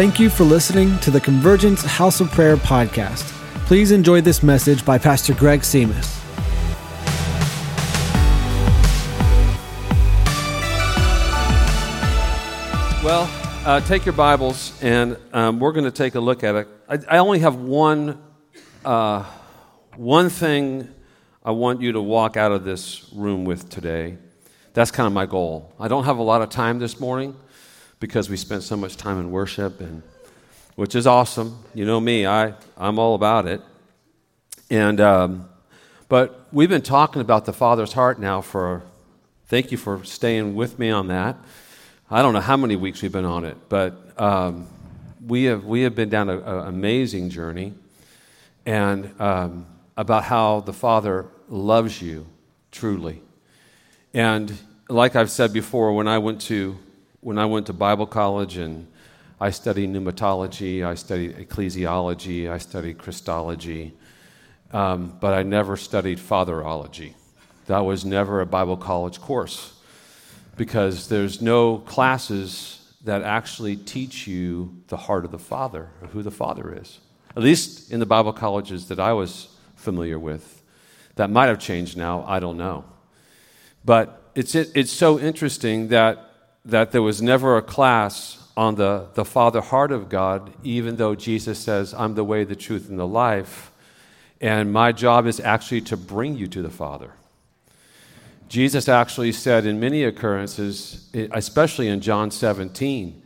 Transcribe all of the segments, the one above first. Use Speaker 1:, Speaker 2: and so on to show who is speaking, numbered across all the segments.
Speaker 1: Thank you for listening to the Convergence House of Prayer podcast. Please enjoy this message by Pastor Greg Seamus.
Speaker 2: Well, uh, take your Bibles, and um, we're going to take a look at it. I, I only have one, uh, one thing I want you to walk out of this room with today. That's kind of my goal. I don't have a lot of time this morning because we spent so much time in worship, and which is awesome. You know me, I, I'm all about it. And um, but we've been talking about the Father's heart now for. Thank you for staying with me on that. I don't know how many weeks we've been on it, but um, we, have, we have been down an amazing journey and um, about how the Father loves you truly. And like I've said before, when I went to, when I went to Bible college and I studied pneumatology, I studied ecclesiology, I studied Christology, um, but I never studied fatherology. That was never a Bible college course because there's no classes that actually teach you the heart of the Father, or who the Father is. At least in the Bible colleges that I was familiar with. That might have changed now, I don't know. But it's, it, it's so interesting that, that there was never a class on the, the Father heart of God, even though Jesus says, I'm the way, the truth, and the life. And my job is actually to bring you to the Father. Jesus actually said in many occurrences, eh, especially in John 17,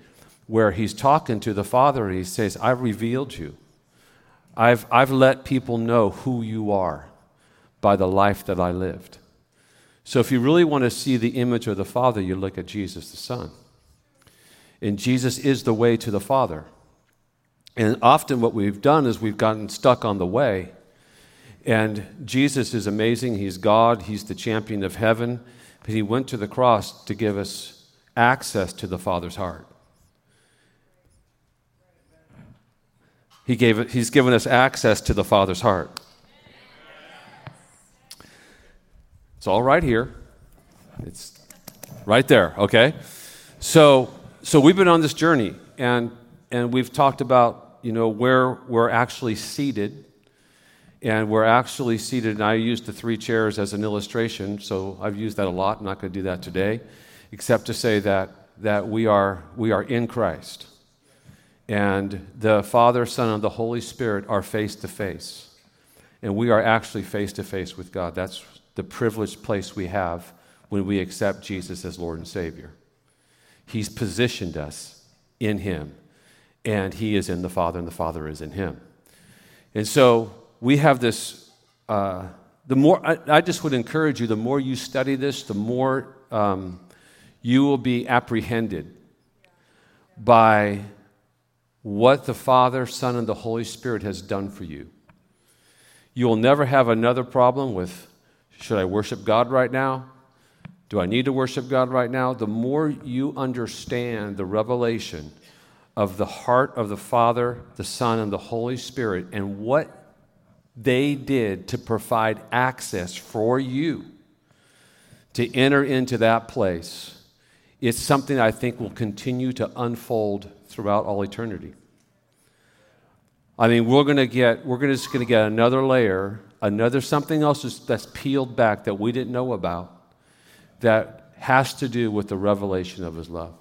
Speaker 2: where he's talking to the Father he says, I've revealed you. I've, I've let people know who you are by the life that I lived. So if you really want to see the image of the Father, you look at Jesus the Son. And Jesus is the way to the Father. And often what we've done is we've gotten stuck on the way and Jesus is amazing. He's God, He's the champion of heaven. But He went to the cross to give us access to the Father's heart. He gave he's given us access to the Father's heart. It's all right here. It's right there, okay? So, so we've been on this journey, and, and we've talked about, you know, where we're actually seated and we're actually seated, and I used the three chairs as an illustration, so I've used that a lot. I'm not going to do that today, except to say that, that we, are, we are in Christ. And the Father, Son, and the Holy Spirit are face to face. And we are actually face to face with God. That's the privileged place we have when we accept Jesus as Lord and Savior. He's positioned us in Him, and He is in the Father, and the Father is in Him. And so we have this. Uh, the more I, I, just would encourage you, the more you study this, the more um, you will be apprehended by what the Father, Son, and the Holy Spirit has done for you. You will never have another problem with should I worship God right now? Do I need to worship God right now? The more you understand the revelation of the heart of the Father, the Son, and the Holy Spirit and what they did to provide access for you to enter into that place, it's something I think will continue to unfold throughout all eternity. I mean, we're going to get, we're just going to get another layer, another something else that's peeled back that we didn't know about that has to do with the revelation of his love.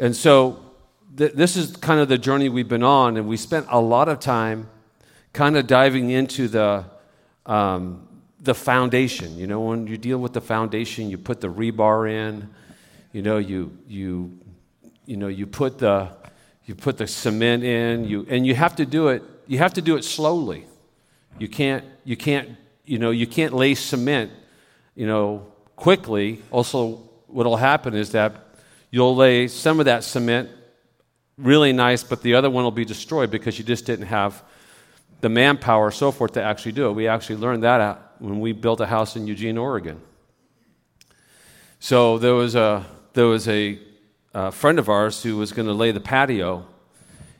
Speaker 2: And so, th- this is kind of the journey we've been on, and we spent a lot of time kind of diving into the, um, the foundation. You know, when you deal with the foundation, you put the rebar in, you know, you, you, you, know, you, put, the, you put the cement in, you, and you have to do it, you have to do it slowly. You can't, you can't, you know, you can't lay cement, you know, quickly. Also, what'll happen is that you'll lay some of that cement really nice, but the other one will be destroyed because you just didn't have the manpower, so forth, to actually do it. We actually learned that when we built a house in Eugene, Oregon. So there was a, there was a, a friend of ours who was going to lay the patio,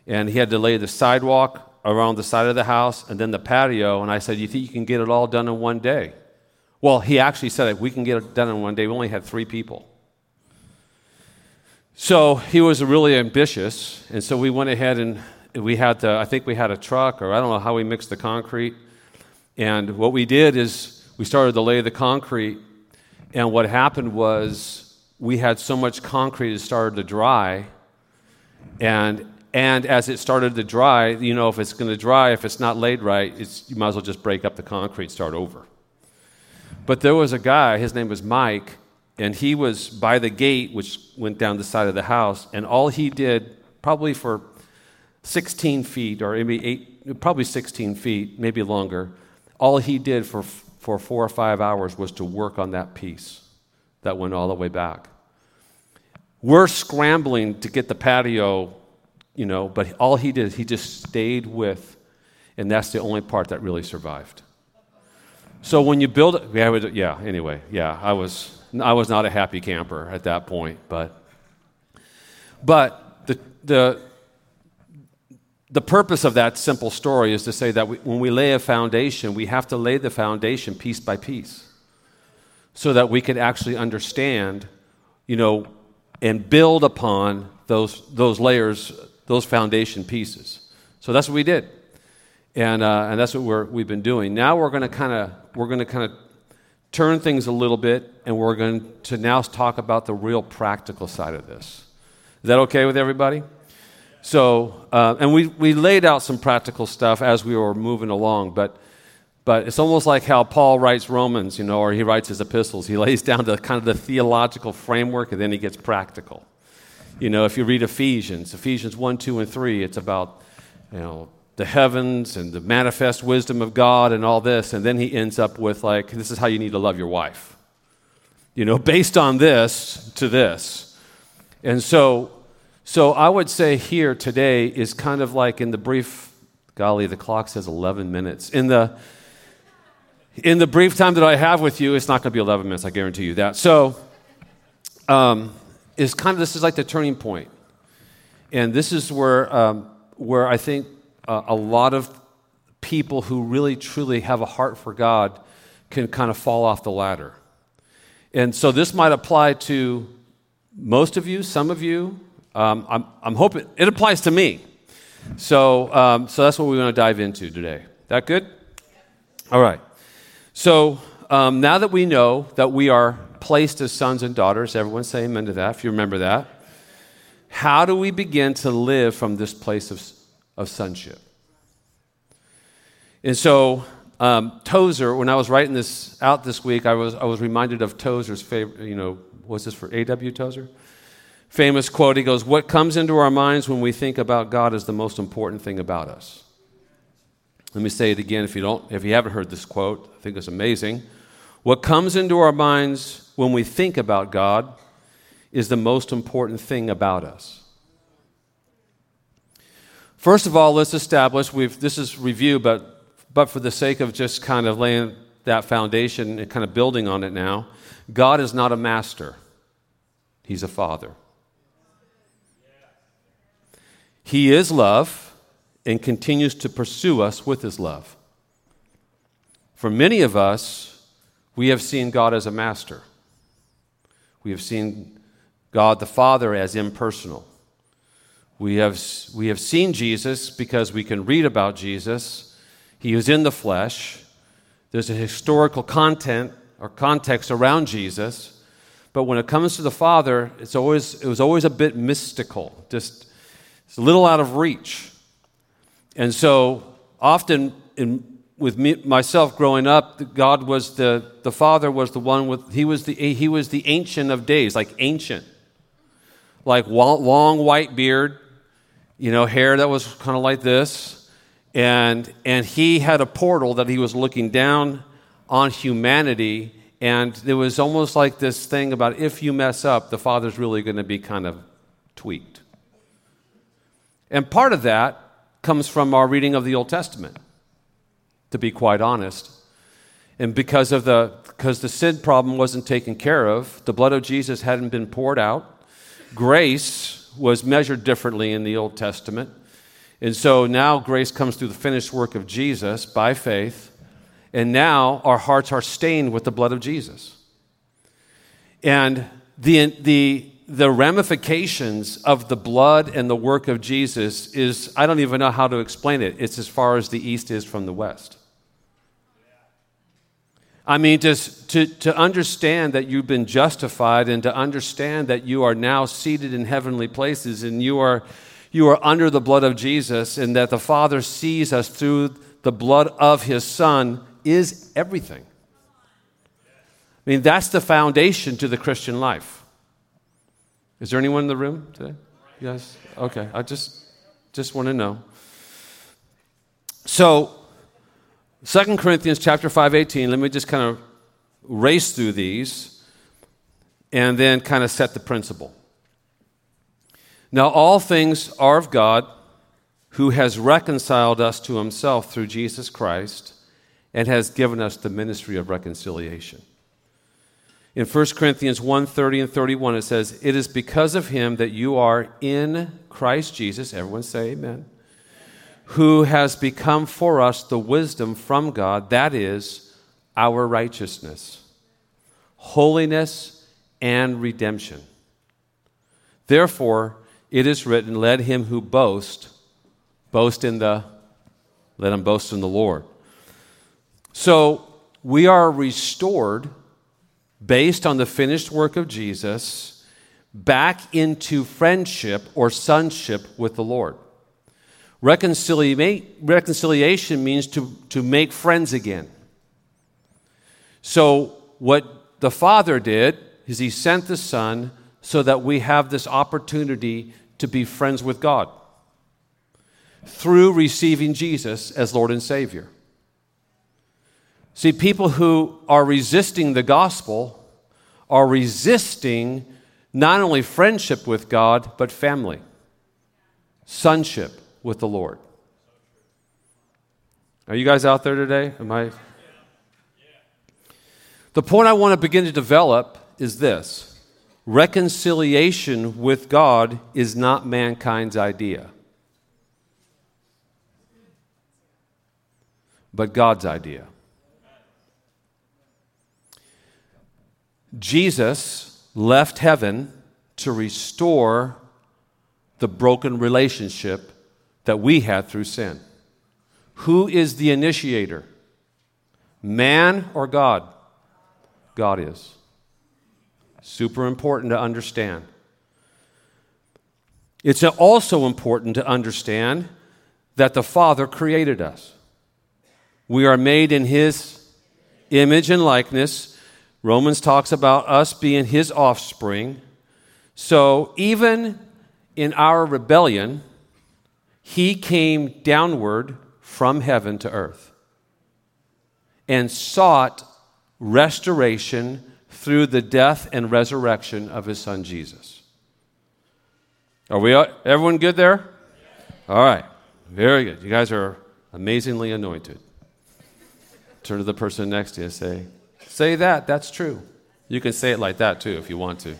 Speaker 2: and he had to lay the sidewalk around the side of the house and then the patio. And I said, You think you can get it all done in one day? Well, he actually said, We can get it done in one day. We only had three people. So he was really ambitious, and so we went ahead and we had the, I think we had a truck, or I don't know how we mixed the concrete. And what we did is we started to lay the concrete, and what happened was we had so much concrete it started to dry, and and as it started to dry, you know, if it's going to dry, if it's not laid right, you might as well just break up the concrete, start over. But there was a guy, his name was Mike, and he was by the gate, which went down the side of the house, and all he did, probably for 16 feet, or maybe eight, probably 16 feet, maybe longer, all he did for, for four or five hours was to work on that piece that went all the way back. We're scrambling to get the patio, you know, but all he did, he just stayed with, and that's the only part that really survived. So when you build yeah, yeah, anyway, yeah, I was, I was not a happy camper at that point, but, but the, the, the purpose of that simple story is to say that we, when we lay a foundation, we have to lay the foundation piece by piece so that we can actually understand, you know, and build upon those, those layers, those foundation pieces. So that's what we did. And, uh, and that's what we're, we've been doing. Now we're going to kind of we're going to kind of turn things a little bit, and we're going to now talk about the real practical side of this. Is that okay with everybody? So, uh, and we, we laid out some practical stuff as we were moving along, but, but it's almost like how Paul writes Romans, you know, or he writes his epistles. He lays down the kind of the theological framework, and then he gets practical. You know, if you read Ephesians, Ephesians 1, 2, and 3, it's about, you know, the heavens and the manifest wisdom of God and all this. And then he ends up with, like, this is how you need to love your wife. You know, based on this to this. And so, so I would say here today is kind of like in the brief, golly, the clock says 11 minutes. In the, in the brief time that I have with you, it's not going to be 11 minutes, I guarantee you that. So, um, is kind of this is like the turning point, and this is where um, where I think uh, a lot of people who really truly have a heart for God can kind of fall off the ladder. And so this might apply to most of you, some of you. Um, I'm, I'm hoping it applies to me. So, um, so that's what we want to dive into today. That good? All right. So um, now that we know that we are placed as sons and daughters, everyone say amen to that if you remember that. How do we begin to live from this place of of sonship. And so, um, Tozer, when I was writing this out this week, I was, I was reminded of Tozer's favorite, you know, what's this for A.W. Tozer? Famous quote he goes, What comes into our minds when we think about God is the most important thing about us. Let me say it again if you, don't, if you haven't heard this quote. I think it's amazing. What comes into our minds when we think about God is the most important thing about us. First of all, let's establish we've this is review, but but for the sake of just kind of laying that foundation and kind of building on it now, God is not a master. He's a father. He is love and continues to pursue us with his love. For many of us, we have seen God as a master. We have seen God the Father as impersonal. We have, we have seen Jesus because we can read about Jesus. He was in the flesh. There's a historical content or context around Jesus. But when it comes to the Father, it's always, it was always a bit mystical, just it's a little out of reach. And so often in, with me, myself growing up, God was the, the Father was the one with, he was the, he was the ancient of days, like ancient. Like long white beard, you know, hair that was kind of like this. And, and he had a portal that he was looking down on humanity. And there was almost like this thing about if you mess up, the Father's really going to be kind of tweaked. And part of that comes from our reading of the Old Testament, to be quite honest. And because of the because the sin problem wasn't taken care of, the blood of Jesus hadn't been poured out, grace was measured differently in the Old Testament. And so now grace comes through the finished work of Jesus by faith. And now our hearts are stained with the blood of Jesus. And the, the, the ramifications of the blood and the work of Jesus is, I don't even know how to explain it. It's as far as the East is from the West. I mean, just to, to understand that you've been justified and to understand that you are now seated in heavenly places and you are, you are under the blood of Jesus and that the Father sees us through the blood of His Son is everything. I mean, that's the foundation to the Christian life. Is there anyone in the room today? Yes? Okay. I just, just want to know. So, 2 Corinthians chapter 5, 18, let me just kind of race through these and then kind of set the principle. Now, all things are of God who has reconciled us to himself through Jesus Christ and has given us the ministry of reconciliation. In 1 Corinthians 1 30 and 31, it says, It is because of him that you are in Christ Jesus. Everyone say amen who has become for us the wisdom from God, that is, our righteousness, holiness, and redemption. Therefore, it is written, Let him who boast boast in the let him boast in the Lord. So we are restored based on the finished work of Jesus back into friendship or sonship with the Lord. Reconciliation means to, to make friends again. So, what the Father did is He sent the Son so that we have this opportunity to be friends with God through receiving Jesus as Lord and Savior. See, people who are resisting the gospel are resisting not only friendship with God, but family, sonship with the Lord. Are you guys out there today? Am I? The point I want to begin to develop is this reconciliation with God is not mankind's idea, but God's idea. Jesus left heaven to restore the broken relationship that we had through sin. Who is the initiator? Man or God? God is. Super important to understand. It's also important to understand that the Father created us. We are made in His image and likeness. Romans talks about us being His offspring. So even in our rebellion, he came downward from heaven to earth and sought restoration through the death and resurrection of his son Jesus. Are we everyone good there? All right. Very good. You guys are amazingly anointed. Turn to the person next to you say, Say that, that's true. You can say it like that too if you want to.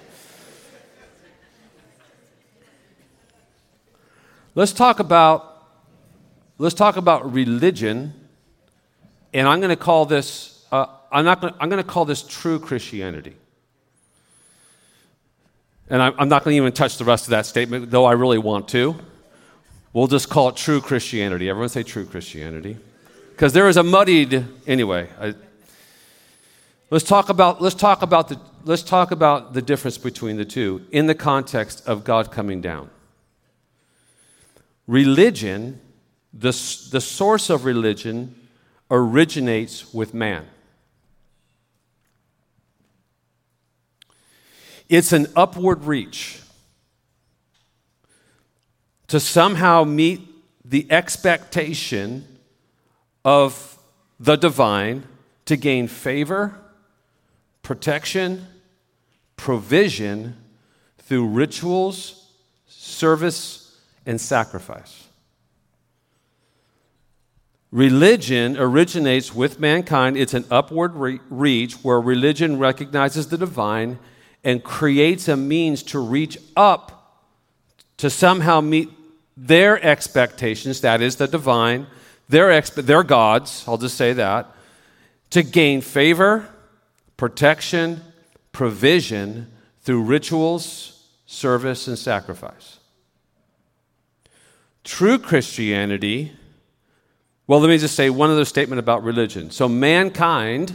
Speaker 2: Let's talk about let's talk about religion, and I'm going to call this uh, I'm not gonna, I'm going to call this true Christianity. And I'm, I'm not going to even touch the rest of that statement, though I really want to. We'll just call it true Christianity. Everyone say true Christianity, because there is a muddied anyway. I, let's talk about let's talk about the let's talk about the difference between the two in the context of God coming down. Religion, the, the source of religion, originates with man. It's an upward reach to somehow meet the expectation of the divine to gain favor, protection, provision through rituals, service, and sacrifice. Religion originates with mankind. It's an upward re- reach where religion recognizes the divine and creates a means to reach up to somehow meet their expectations, that is, the divine, their, expe- their gods, I'll just say that, to gain favor, protection, provision through rituals, service, and sacrifice. True Christianity, well, let me just say one other statement about religion. So, mankind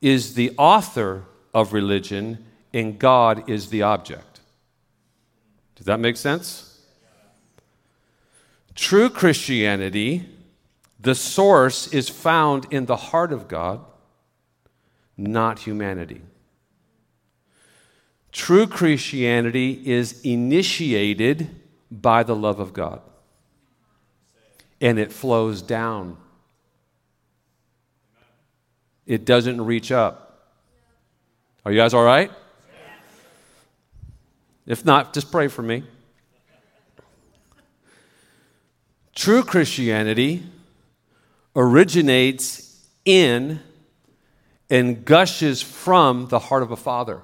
Speaker 2: is the author of religion, and God is the object. Does that make sense? True Christianity, the source is found in the heart of God, not humanity. True Christianity is initiated by the love of God, and it flows down. It doesn't reach up. Are you guys all right? If not, just pray for me. True Christianity originates in and gushes from the heart of a father.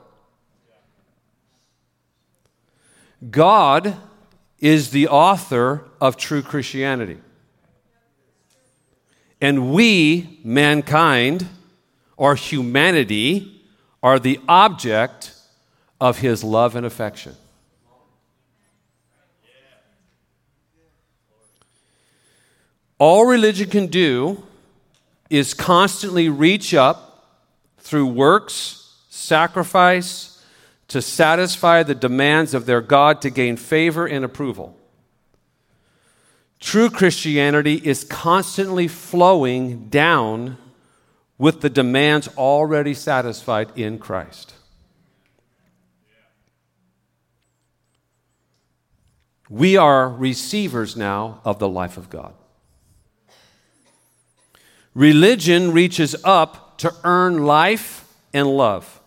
Speaker 2: God is the author of true Christianity. And we, mankind, or humanity, are the object of his love and affection. All religion can do is constantly reach up through works, sacrifice, to satisfy the demands of their God to gain favor and approval. True Christianity is constantly flowing down with the demands already satisfied in Christ. We are receivers now of the life of God. Religion reaches up to earn life and love.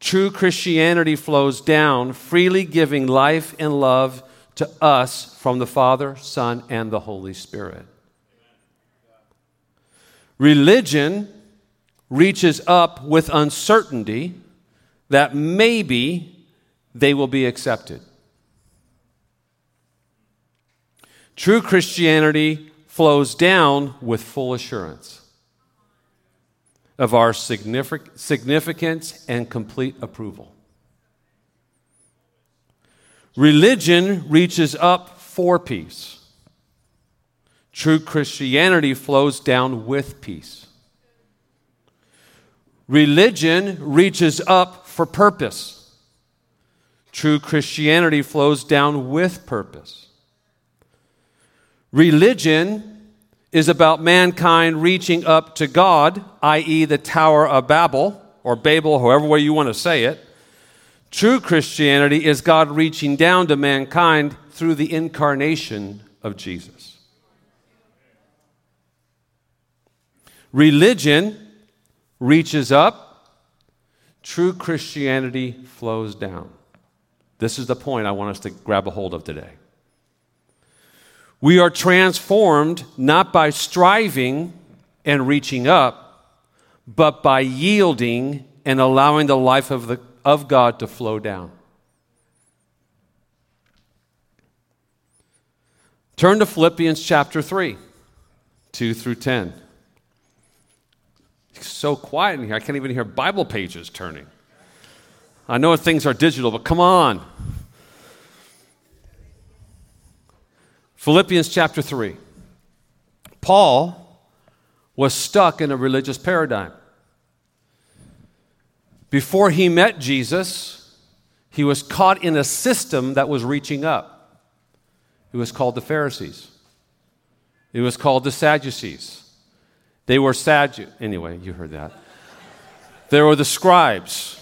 Speaker 2: True Christianity flows down, freely giving life and love to us from the Father, Son, and the Holy Spirit. Religion reaches up with uncertainty that maybe they will be accepted. True Christianity flows down with full assurance of our significance and complete approval. Religion reaches up for peace. True Christianity flows down with peace. Religion reaches up for purpose. True Christianity flows down with purpose. Religion is about mankind reaching up to God, i.e., the Tower of Babel, or Babel, however way you want to say it. True Christianity is God reaching down to mankind through the incarnation of Jesus. Religion reaches up, true Christianity flows down. This is the point I want us to grab a hold of today. We are transformed not by striving and reaching up, but by yielding and allowing the life of, the, of God to flow down. Turn to Philippians chapter 3, 2 through 10. It's so quiet in here, I can't even hear Bible pages turning. I know things are digital, but come on. Philippians chapter 3. Paul was stuck in a religious paradigm. Before he met Jesus, he was caught in a system that was reaching up. It was called the Pharisees. It was called the Sadducees. They were Saddu. Anyway, you heard that. There were the scribes.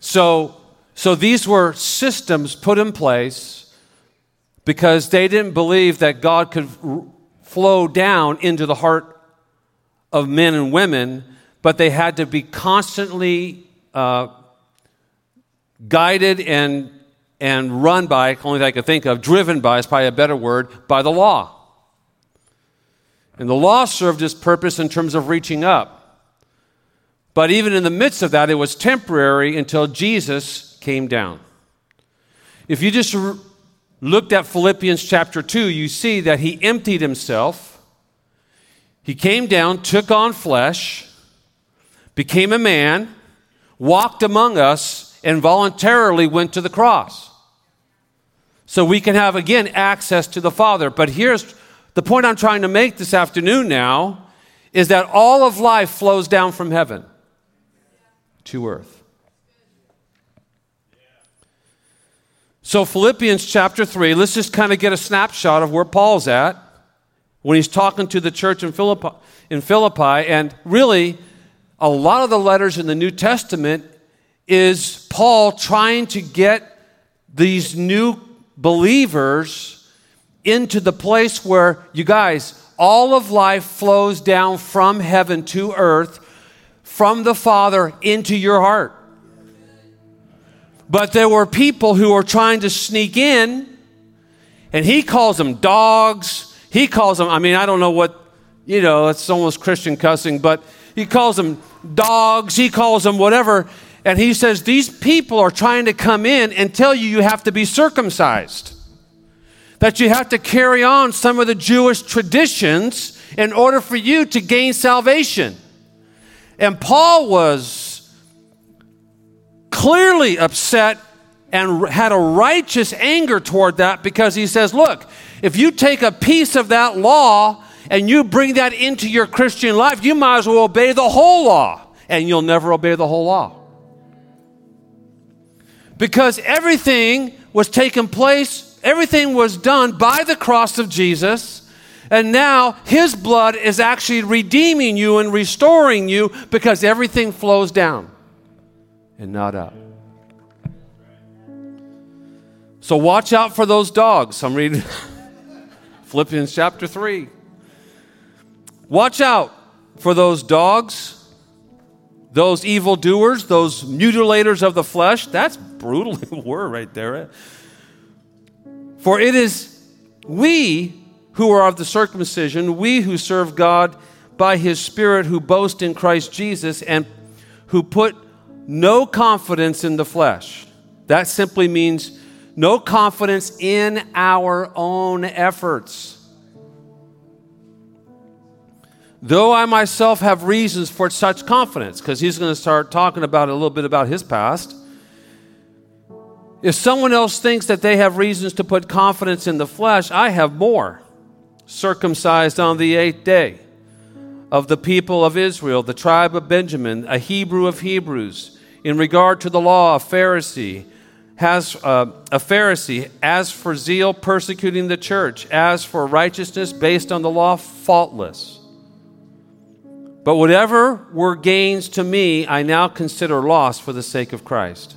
Speaker 2: So, so these were systems put in place because they didn't believe that God could r- flow down into the heart of men and women, but they had to be constantly uh, guided and, and run by, only I could think of, driven by is probably a better word, by the law. And the law served its purpose in terms of reaching up. But even in the midst of that, it was temporary until Jesus came down. If you just looked at Philippians chapter 2, you see that he emptied himself. He came down, took on flesh, became a man, walked among us, and voluntarily went to the cross. So we can have, again, access to the Father. But here's the point I'm trying to make this afternoon now is that all of life flows down from heaven to earth. So, Philippians chapter 3, let's just kind of get a snapshot of where Paul's at when he's talking to the church in Philippi. In Philippi and really, a lot of the letters in the New Testament is Paul trying to get these new believers into the place where, you guys, all of life flows down from heaven to earth, from the Father into your heart. But there were people who were trying to sneak in, and he calls them dogs. He calls them, I mean, I don't know what, you know, it's almost Christian cussing, but he calls them dogs, he calls them whatever. And he says, These people are trying to come in and tell you you have to be circumcised, that you have to carry on some of the Jewish traditions in order for you to gain salvation. And Paul was clearly upset and had a righteous anger toward that because he says, Look, if you take a piece of that law and you bring that into your Christian life, you might as well obey the whole law, and you'll never obey the whole law. Because everything was taken place, everything was done by the cross of Jesus. And now his blood is actually redeeming you and restoring you because everything flows down and not up. So watch out for those dogs. I'm reading Philippians chapter 3. Watch out for those dogs, those evildoers, those mutilators of the flesh. That's brutal were right there. For it is we who are of the circumcision, we who serve God by his Spirit, who boast in Christ Jesus, and who put no confidence in the flesh. That simply means no confidence in our own efforts. Though I myself have reasons for such confidence, because he's going to start talking about a little bit about his past. If someone else thinks that they have reasons to put confidence in the flesh, I have more. Circumcised on the eighth day, of the people of Israel, the tribe of Benjamin, a Hebrew of Hebrews in regard to the law, a Pharisee, has uh, a Pharisee, as for zeal, persecuting the church, as for righteousness based on the law, faultless. But whatever were gains to me, I now consider loss for the sake of Christ.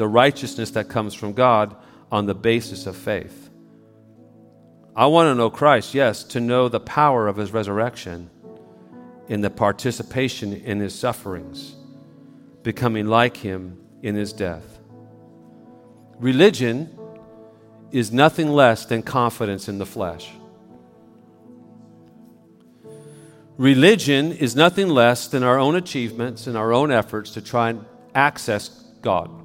Speaker 2: the righteousness that comes from God on the basis of faith. I want to know Christ, yes, to know the power of his resurrection in the participation in his sufferings becoming like him in his death. Religion is nothing less than confidence in the flesh. Religion is nothing less than our own achievements and our own efforts to try and access God.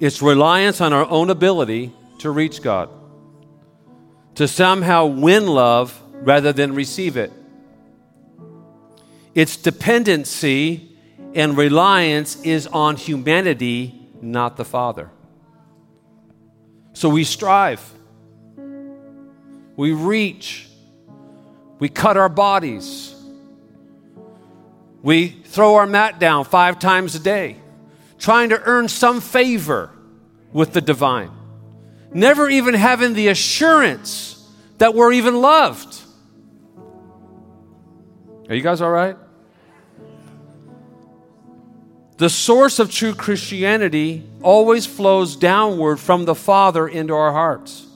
Speaker 2: It's reliance on our own ability to reach God, to somehow win love rather than receive it. Its dependency and reliance is on humanity, not the Father. So we strive, we reach, we cut our bodies, we throw our mat down five times a day, trying to earn some favor with the divine, never even having the assurance that we're even loved. Are you guys all right? The source of true Christianity always flows downward from the Father into our hearts.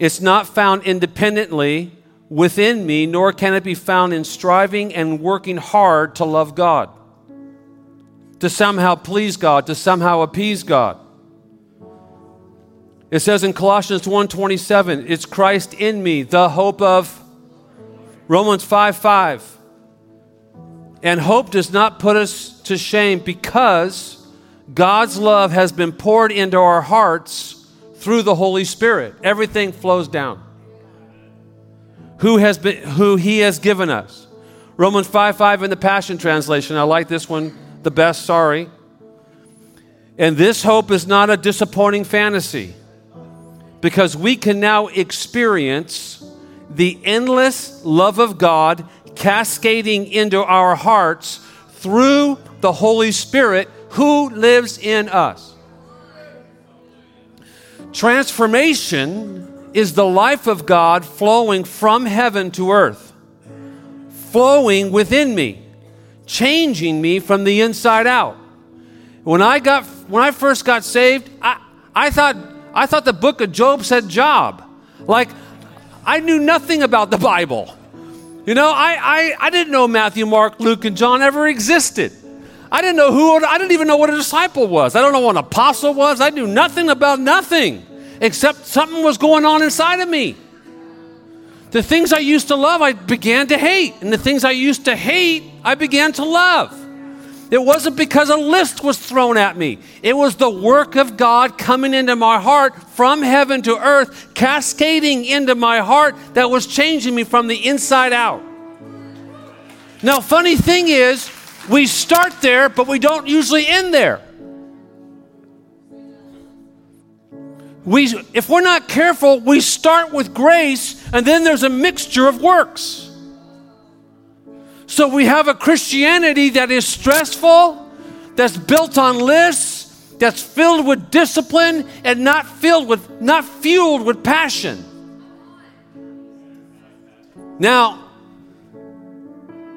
Speaker 2: It's not found independently within me, nor can it be found in striving and working hard to love God. To somehow please God, to somehow appease God. It says in Colossians 1:27, it's Christ in me, the hope of Romans 5 5. And hope does not put us to shame because God's love has been poured into our hearts through the Holy Spirit. Everything flows down. Who has been who he has given us. Romans 5 5 in the Passion Translation. I like this one the best, sorry. And this hope is not a disappointing fantasy because we can now experience the endless love of God cascading into our hearts through the Holy Spirit who lives in us. Transformation is the life of God flowing from heaven to earth, flowing within me, changing me from the inside out. When I got when I first got saved, I, I thought I thought the book of Job said job. Like I knew nothing about the Bible. You know, I, I, I didn't know Matthew, Mark, Luke, and John ever existed. I didn't know who, I didn't even know what a disciple was. I don't know what an apostle was. I knew nothing about nothing except something was going on inside of me. The things I used to love, I began to hate. And the things I used to hate, I began to love. It wasn't because a list was thrown at me. It was the work of God coming into my heart from heaven to earth, cascading into my heart that was changing me from the inside out. Now, funny thing is, we start there, but we don't usually end there. We, if we're not careful, we start with grace and then there's a mixture of works. So we have a Christianity that is stressful, that's built on lists, that's filled with discipline and not filled with not fueled with passion. Now,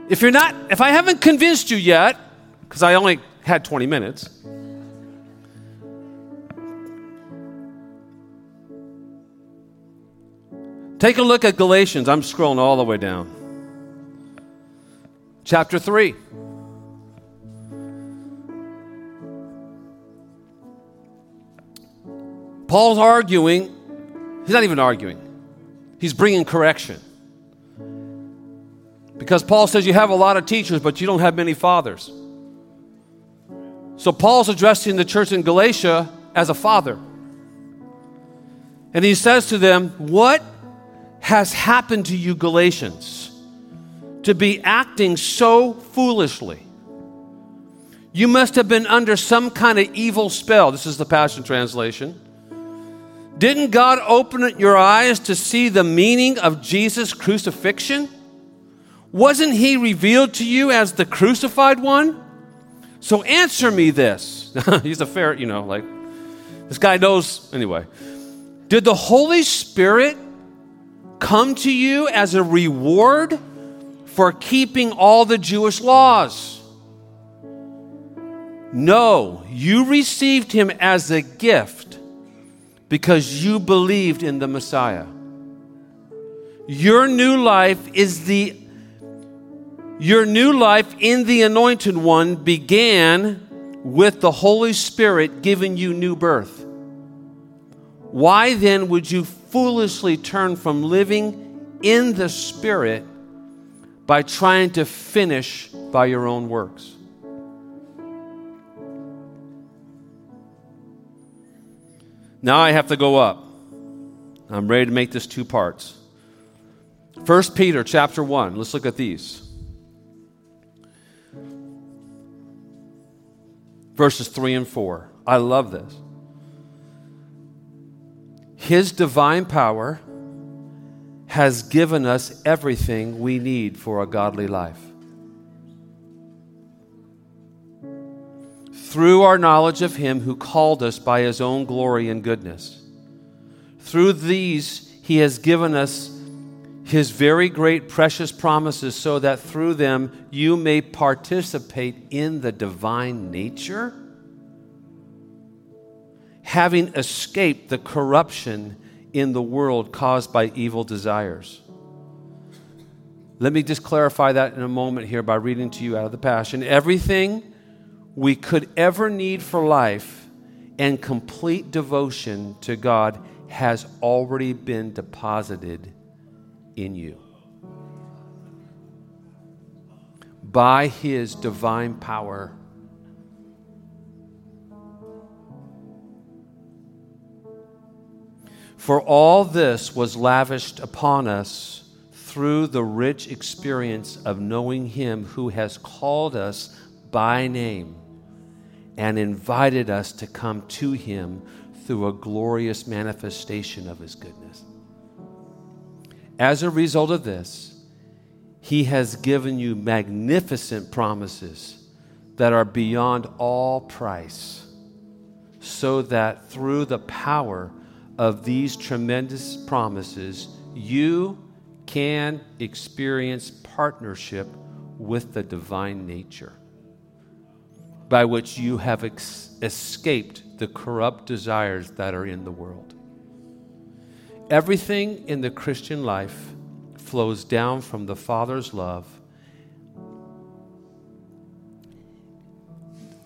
Speaker 2: if you're not if I haven't convinced you yet, because I only had 20 minutes, Take a look at Galatians. I'm scrolling all the way down chapter 3. Paul's arguing, he's not even arguing, he's bringing correction. Because Paul says you have a lot of teachers, but you don't have many fathers. So Paul's addressing the church in Galatia as a father. And he says to them, What has happened to you, Galatians? to be acting so foolishly. You must have been under some kind of evil spell. This is the Passion Translation. Didn't God open your eyes to see the meaning of Jesus' crucifixion? Wasn't he revealed to you as the crucified one? So answer me this. He's a fair, you know, like, this guy knows. Anyway, did the Holy Spirit come to you as a reward for keeping all the Jewish laws. No, you received him as a gift because you believed in the Messiah. Your new life is the your new life in the anointed one began with the Holy Spirit giving you new birth. Why then would you foolishly turn from living in the Spirit by trying to finish by your own works. Now I have to go up. I'm ready to make this two parts. 1 Peter chapter 1. Let's look at these. Verses 3 and 4. I love this. His divine power has given us everything we need for a godly life. Through our knowledge of Him who called us by His own glory and goodness. Through these, He has given us His very great precious promises so that through them you may participate in the divine nature, having escaped the corruption in the world caused by evil desires. Let me just clarify that in a moment here by reading to you out of the Passion. Everything we could ever need for life and complete devotion to God has already been deposited in you. By His divine power. For all this was lavished upon us through the rich experience of knowing Him who has called us by name and invited us to come to Him through a glorious manifestation of His goodness. As a result of this, He has given you magnificent promises that are beyond all price, so that through the power of these tremendous promises, you can experience partnership with the divine nature by which you have ex- escaped the corrupt desires that are in the world. Everything in the Christian life flows down from the Father's love,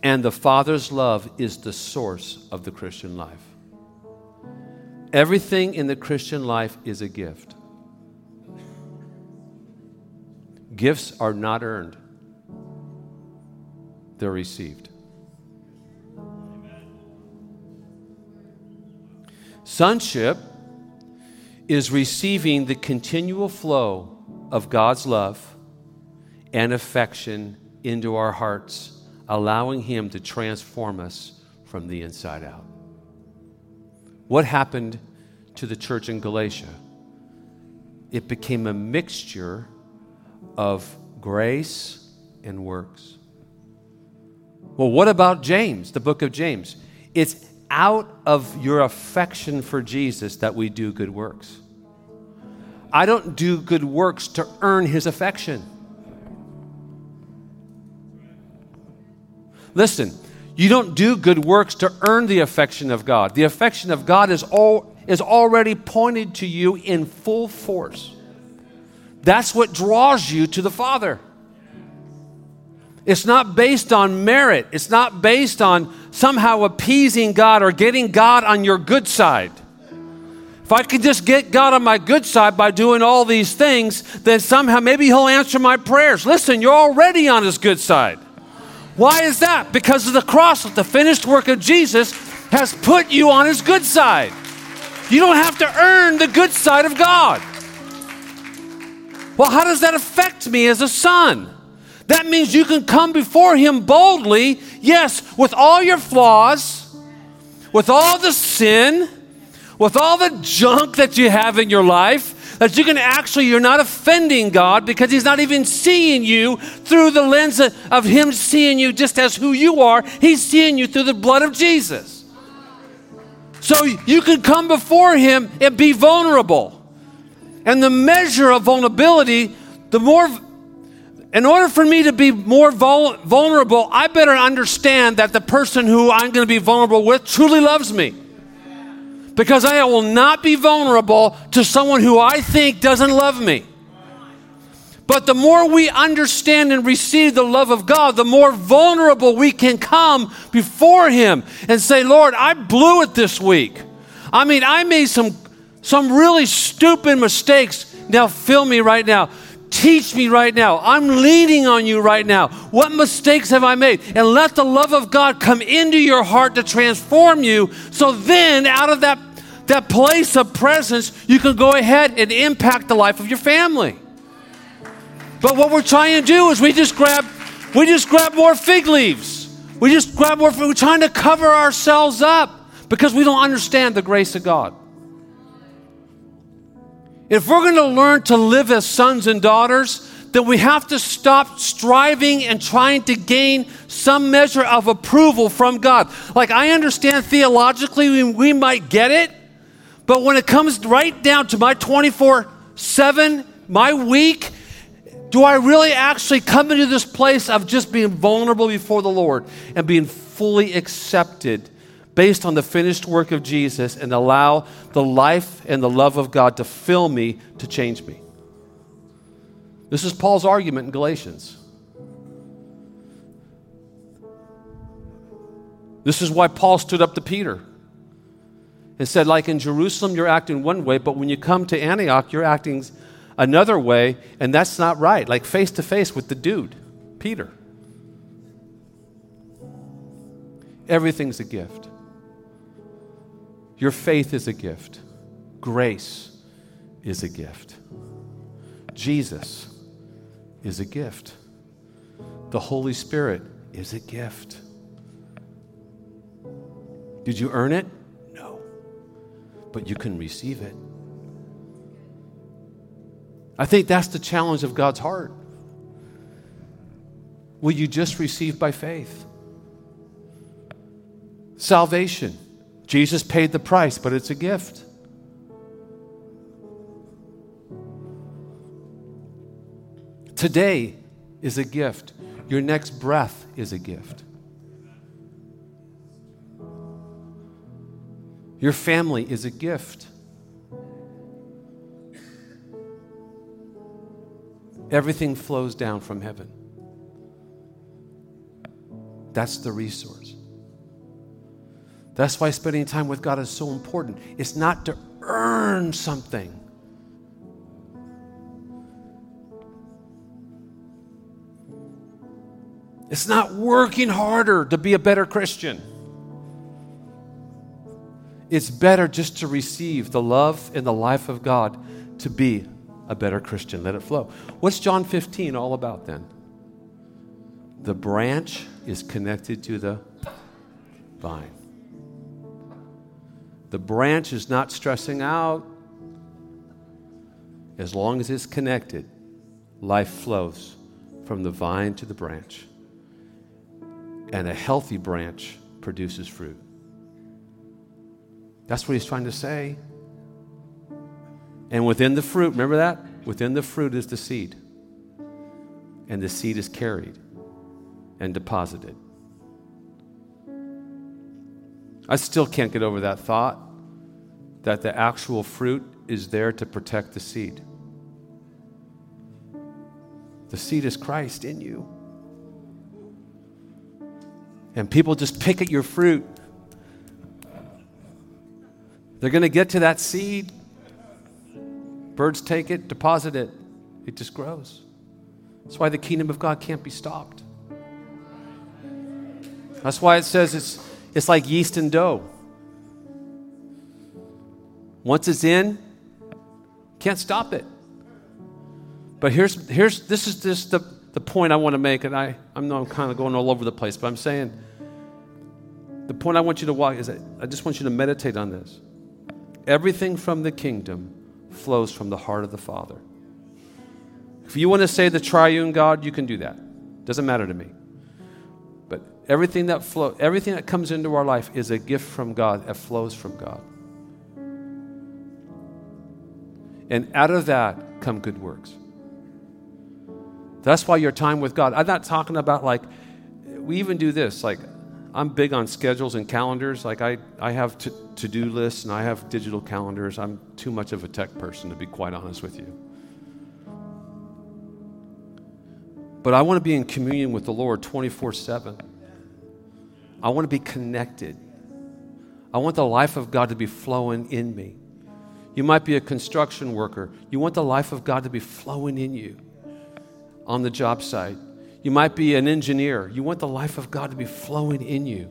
Speaker 2: and the Father's love is the source of the Christian life. Everything in the Christian life is a gift. Gifts are not earned they're received. Sonship is receiving the continual flow of God's love and affection into our hearts, allowing Him to transform us from the inside out. What happened to the church in Galatia? It became a mixture of grace and works. Well, what about James, the book of James? It's out of your affection for Jesus that we do good works. I don't do good works to earn his affection. Listen, you don't do good works to earn the affection of God. The affection of God is, all, is already pointed to you in full force. That's what draws you to the Father. It's not based on merit. It's not based on somehow appeasing God or getting God on your good side. If I could just get God on my good side by doing all these things, then somehow maybe He'll answer my prayers. Listen, you're already on His good side. Why is that? Because of the cross, the finished work of Jesus has put you on His good side. You don't have to earn the good side of God. Well, how does that affect me as a son? That means you can come before Him boldly, yes, with all your flaws, with all the sin, with all the junk that you have in your life, that you can actually, you're not offending God because He's not even seeing you through the lens of Him seeing you just as who you are. He's seeing you through the blood of Jesus. So you can come before Him and be vulnerable. And the measure of vulnerability, the more in order for me to be more vul- vulnerable, I better understand that the person who I'm going to be vulnerable with truly loves me. Because I will not be vulnerable to someone who I think doesn't love me. But the more we understand and receive the love of God, the more vulnerable we can come before Him and say, Lord, I blew it this week. I mean, I made some, some really stupid mistakes. Now, fill me right now. Teach me right now. I'm leaning on you right now. What mistakes have I made? And let the love of God come into your heart to transform you. So then, out of that, that place of presence, you can go ahead and impact the life of your family. But what we're trying to do is we just grab, we just grab more fig leaves. We just grab more. We're trying to cover ourselves up because we don't understand the grace of God. If we're going to learn to live as sons and daughters, then we have to stop striving and trying to gain some measure of approval from God. Like, I understand theologically we, we might get it, but when it comes right down to my 24 7, my week, do I really actually come into this place of just being vulnerable before the Lord and being fully accepted based on the finished work of Jesus and allow the life and the love of God to fill me to change me. This is Paul's argument in Galatians. This is why Paul stood up to Peter and said, like in Jerusalem, you're acting one way, but when you come to Antioch, you're acting another way, and that's not right. Like face to face with the dude, Peter. Everything's a gift. Your faith is a gift, grace is a gift, Jesus is a gift, the Holy Spirit is a gift. Did you earn it? But you can receive it. I think that's the challenge of God's heart. Will you just receive by faith? Salvation. Jesus paid the price, but it's a gift. Today is a gift. Your next breath is a gift. Your family is a gift. Everything flows down from heaven. That's the resource. That's why spending time with God is so important. It's not to earn something. It's not working harder to be a better Christian. It's better just to receive the love and the life of God to be a better Christian. Let it flow. What's John 15 all about then? The branch is connected to the vine. The branch is not stressing out. As long as it's connected, life flows from the vine to the branch. And a healthy branch produces fruit. That's what he's trying to say. And within the fruit, remember that? Within the fruit is the seed. And the seed is carried and deposited. I still can't get over that thought that the actual fruit is there to protect the seed. The seed is Christ in you. And people just pick at your fruit. They're going to get to that seed Birds take it, deposit it, it just grows. That's why the kingdom of God can't be stopped. That's why it says it's, it's like yeast and dough. Once it's in, can't stop it. But here's, here's this is just the, the point I want to make, and I, I know I'm kind of going all over the place, but I'm saying the point I want you to walk is that I just want you to meditate on this. Everything from the kingdom flows from the heart of the Father. If you want to say the triune God, you can do that. Doesn't matter to me. But everything that flow, everything that comes into our life is a gift from God that flows from God. And out of that come good works. That's why your time with God. I'm not talking about like we even do this like I'm big on schedules and calendars. Like I, I have to do lists and I have digital calendars. I'm too much of a tech person to be quite honest with you. But I want to be in communion with the Lord 24 7. I want to be connected. I want the life of God to be flowing in me. You might be a construction worker. You want the life of God to be flowing in you on the job site. You might be an engineer. You want the life of God to be flowing in you.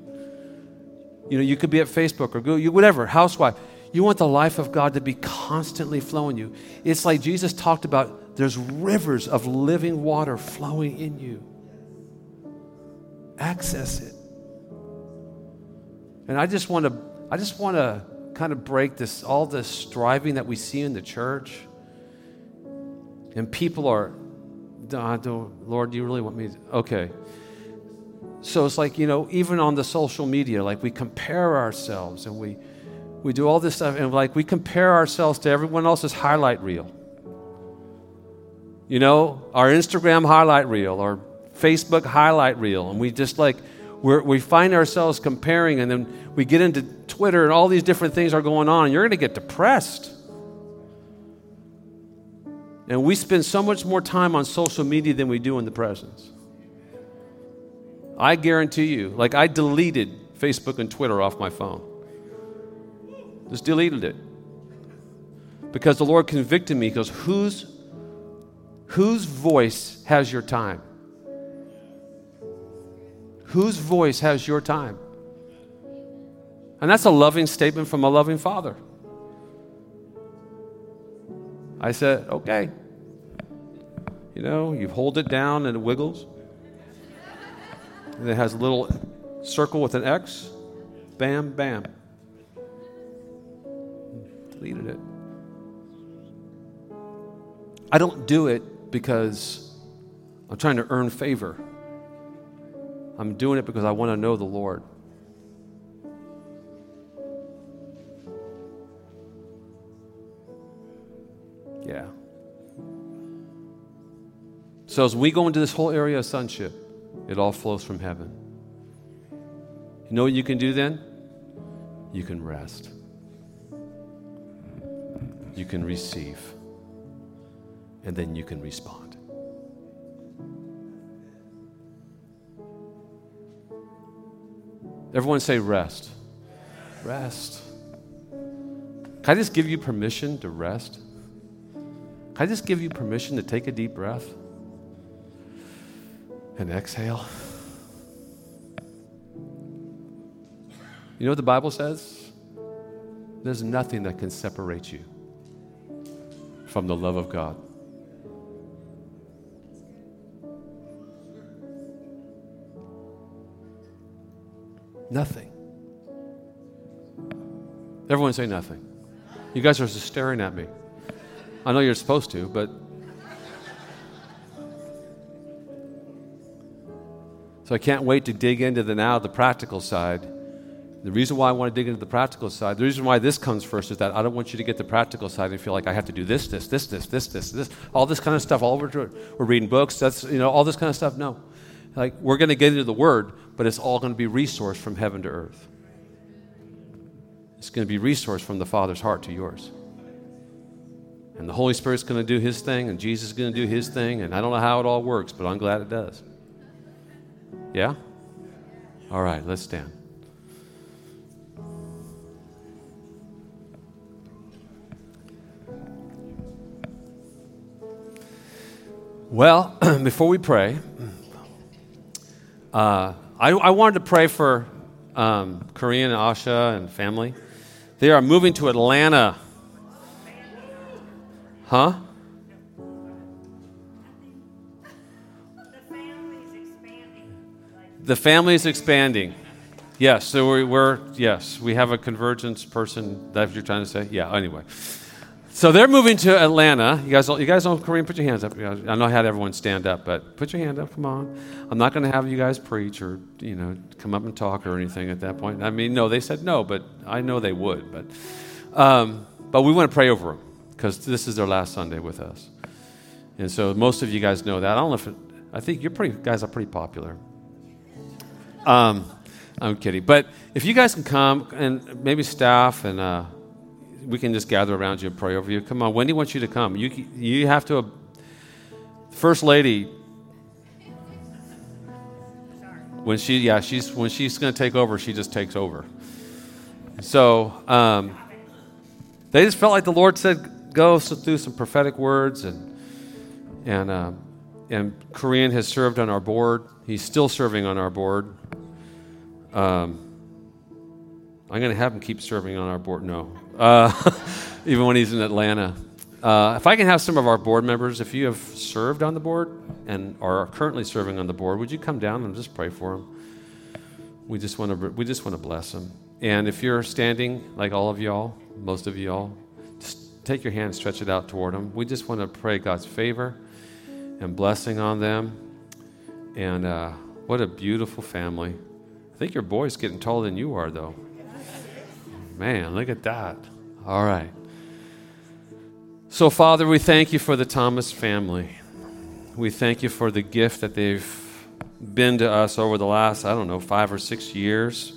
Speaker 2: You know, you could be at Facebook or Google, whatever, housewife. You want the life of God to be constantly flowing you. It's like Jesus talked about there's rivers of living water flowing in you. Access it. And I just want to I just want to kind of break this all this striving that we see in the church. And people are Lord, do you really want me? To? Okay. So it's like, you know, even on the social media, like we compare ourselves and we, we do all this stuff and like we compare ourselves to everyone else's highlight reel. You know, our Instagram highlight reel or Facebook highlight reel. And we just like, we we find ourselves comparing and then we get into Twitter and all these different things are going on and you're going to get depressed. And we spend so much more time on social media than we do in the presence. I guarantee you, like I deleted Facebook and Twitter off my phone. Just deleted it. Because the Lord convicted me. He goes, Whose, whose voice has your time? Whose voice has your time? And that's a loving statement from a loving father. I said, okay. You know, you hold it down and it wiggles. And it has a little circle with an X. Bam, bam. Deleted it. I don't do it because I'm trying to earn favor. I'm doing it because I want to know the Lord. So as we go into this whole area of sonship, it all flows from heaven. You know what you can do then? You can rest. You can receive. And then you can respond. Everyone say rest. Rest. Can I just give you permission to rest? Can I just give you permission to take a deep breath and exhale? You know what the Bible says? There's nothing that can separate you from the love of God. Nothing. Everyone say nothing. You guys are just staring at me. I know you're supposed to, but. So I can't wait to dig into the now, the practical side. The reason why I want to dig into the practical side, the reason why this comes first is that I don't want you to get the practical side and feel like I have to do this, this, this, this, this, this, this, all this kind of stuff. All over, we're reading books. That's you know all this kind of stuff. No, like we're going to get into the Word, but it's all going to be resourced from heaven to earth. It's going to be resourced from the Father's heart to yours. And the Holy Spirit's going to do His thing, and Jesus is going to do His thing, and I don't know how it all works, but I'm glad it does. Yeah? All right, let's stand. Well, before we pray, uh, I, I, wanted to pray for um, Korean and Asha and family. They are moving to Atlanta Huh? The family is expanding. Yes, so we're, we're, yes, we have a convergence person. That's what you're trying to say? Yeah, anyway. So they're moving to Atlanta. You guys, you guys know Korean? Put your hands up. I know I had everyone stand up, but put your hand up. Come on. I'm not going to have you guys preach or you know come up and talk or anything at that point. I mean, no, they said no, but I know they would. But, um, but we want to pray over them because this is their last Sunday with us. And so most of you guys know that. I don't know if it, I think you're pretty guys are pretty popular. Um, I'm kidding, but if you guys can come and maybe staff and uh, we can just gather around you and pray over you. Come on, Wendy wants you to come. You you have to. Uh, First lady. When she yeah she's when she's going to take over, she just takes over. So um, they just felt like the Lord said, go through some prophetic words and and uh, and Korean has served on our board. He's still serving on our board. Um, I'm going to have him keep serving on our board. No, uh, even when he's in Atlanta. Uh, if I can have some of our board members, if you have served on the board and are currently serving on the board, would you come down and just pray for them? We just want to we just want to bless them. And if you're standing like all of y'all, most of y'all, just take your hand, stretch it out toward them. We just want to pray God's favor and blessing on them. And uh, what a beautiful family. I think your boy's getting taller than you are, though. Man, look at that. All right. So, Father, we thank you for the Thomas family. We thank you for the gift that they've been to us over the last, I don't know, five or six years.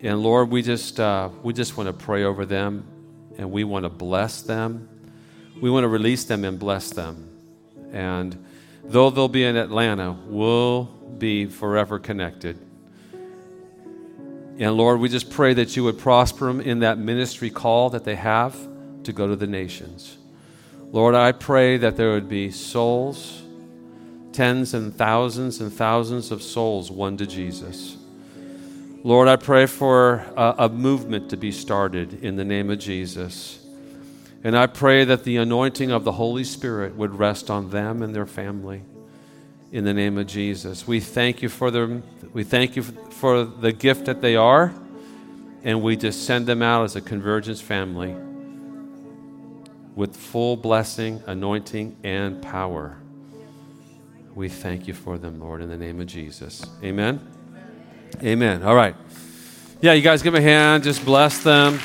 Speaker 2: And Lord, we just, uh, we just want to pray over them and we want to bless them. We want to release them and bless them. And though they'll be in Atlanta, we'll be forever connected. And Lord, we just pray that you would prosper them in that ministry call that they have to go to the nations. Lord, I pray that there would be souls, tens and thousands and thousands of souls won to Jesus. Lord, I pray for a, a, movement to be started in the name of Jesus. And I pray that the anointing of the Holy Spirit would rest on them and their family in the name of Jesus. We thank you for them. We thank you for the gift that they are. And we just send them out as a convergence family with full blessing, anointing, and power. We thank you for them, Lord, in the name of Jesus. Amen. Amen. All right. Yeah, you guys give them a hand. Just bless them.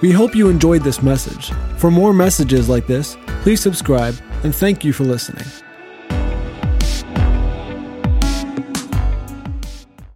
Speaker 1: We hope you enjoyed this message. For more messages like this, please subscribe and thank you for listening.